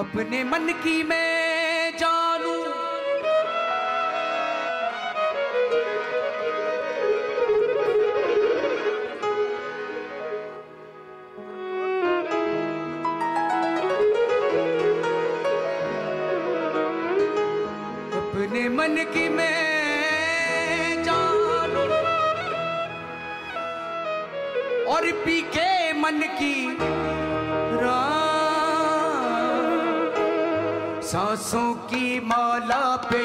अपने मन की मैं जानू। अपने मन की मैं जानू। और पी के मन की सांसों की माला पे।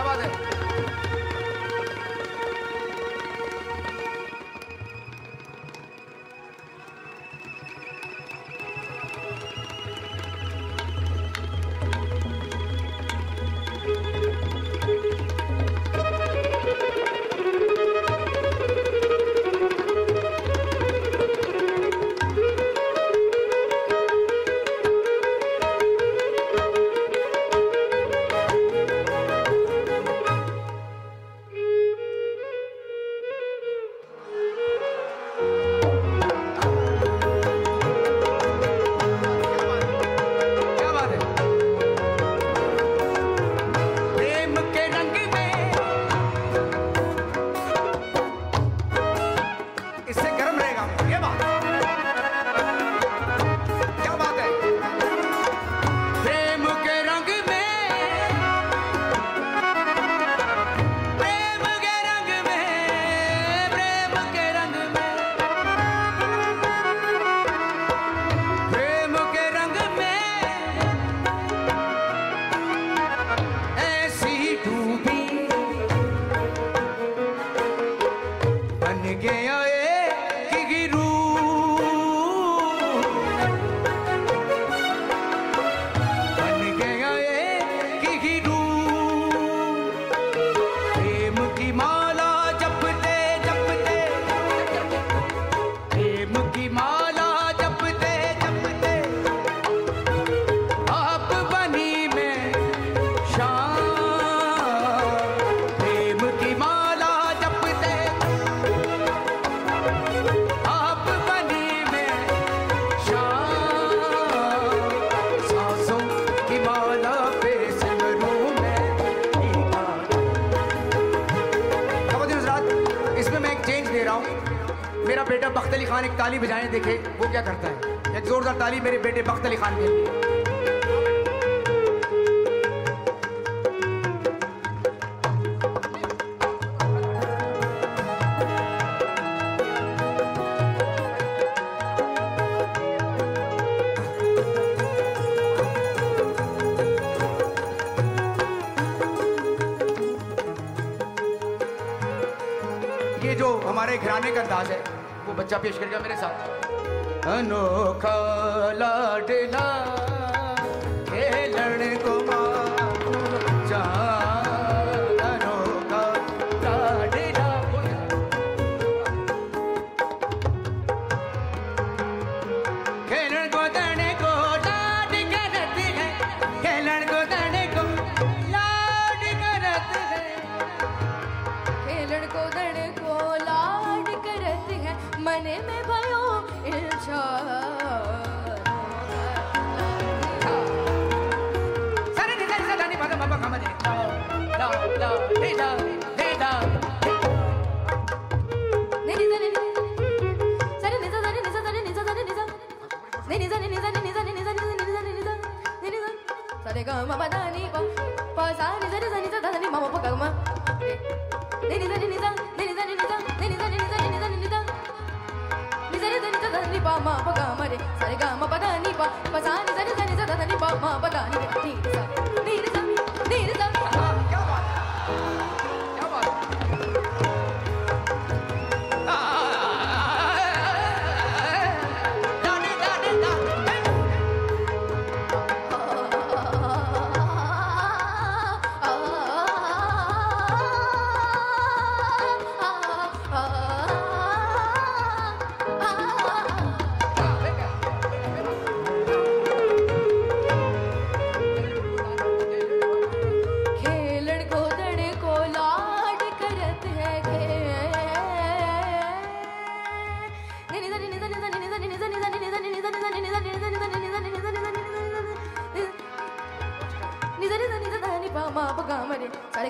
क्या बात है ताली बजाने देखे, वो क्या करता है? एक जोरदार ताली मेरे बेटे बख्त अली खान के लिए। ये जो हमारे घराने का अंदाज है बच्चा पेश करेगा मेरे साथ। अनोखा लाडला। ma pa ga ma re sa re ga ma pa da ni pa pa sa ni sa ni sa ni sa da ni pa ma pa da ni ni sa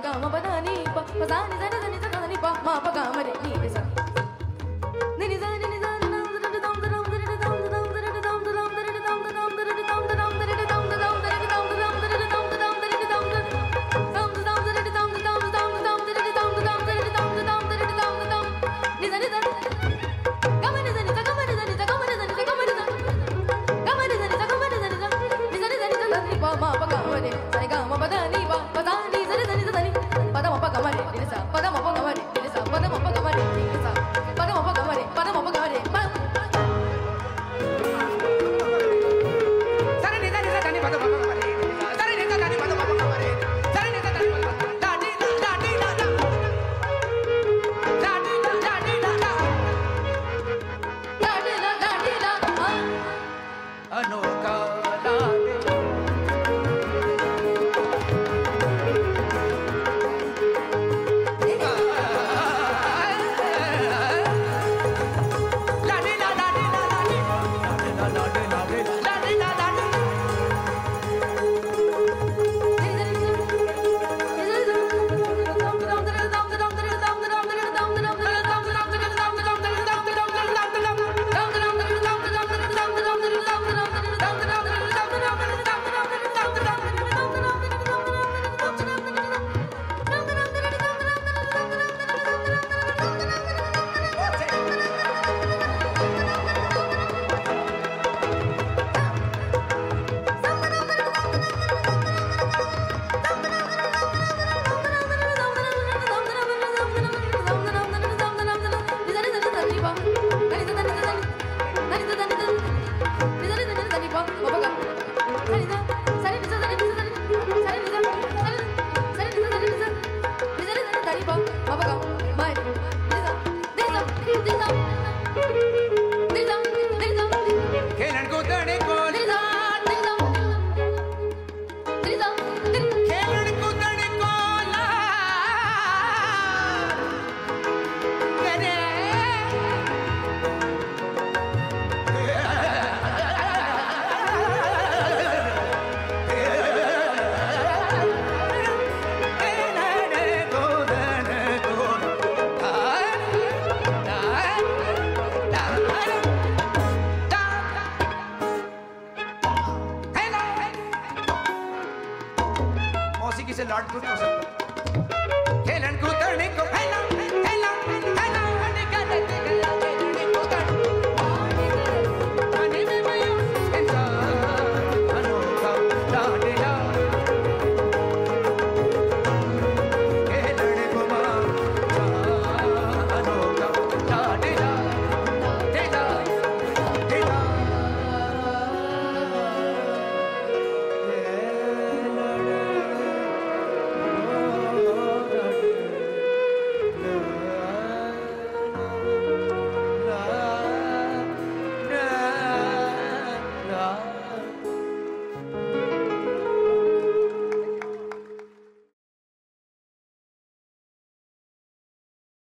ga ma pa da ni pa pa za ni za ni za ni za ni pa ma pa ga ma ni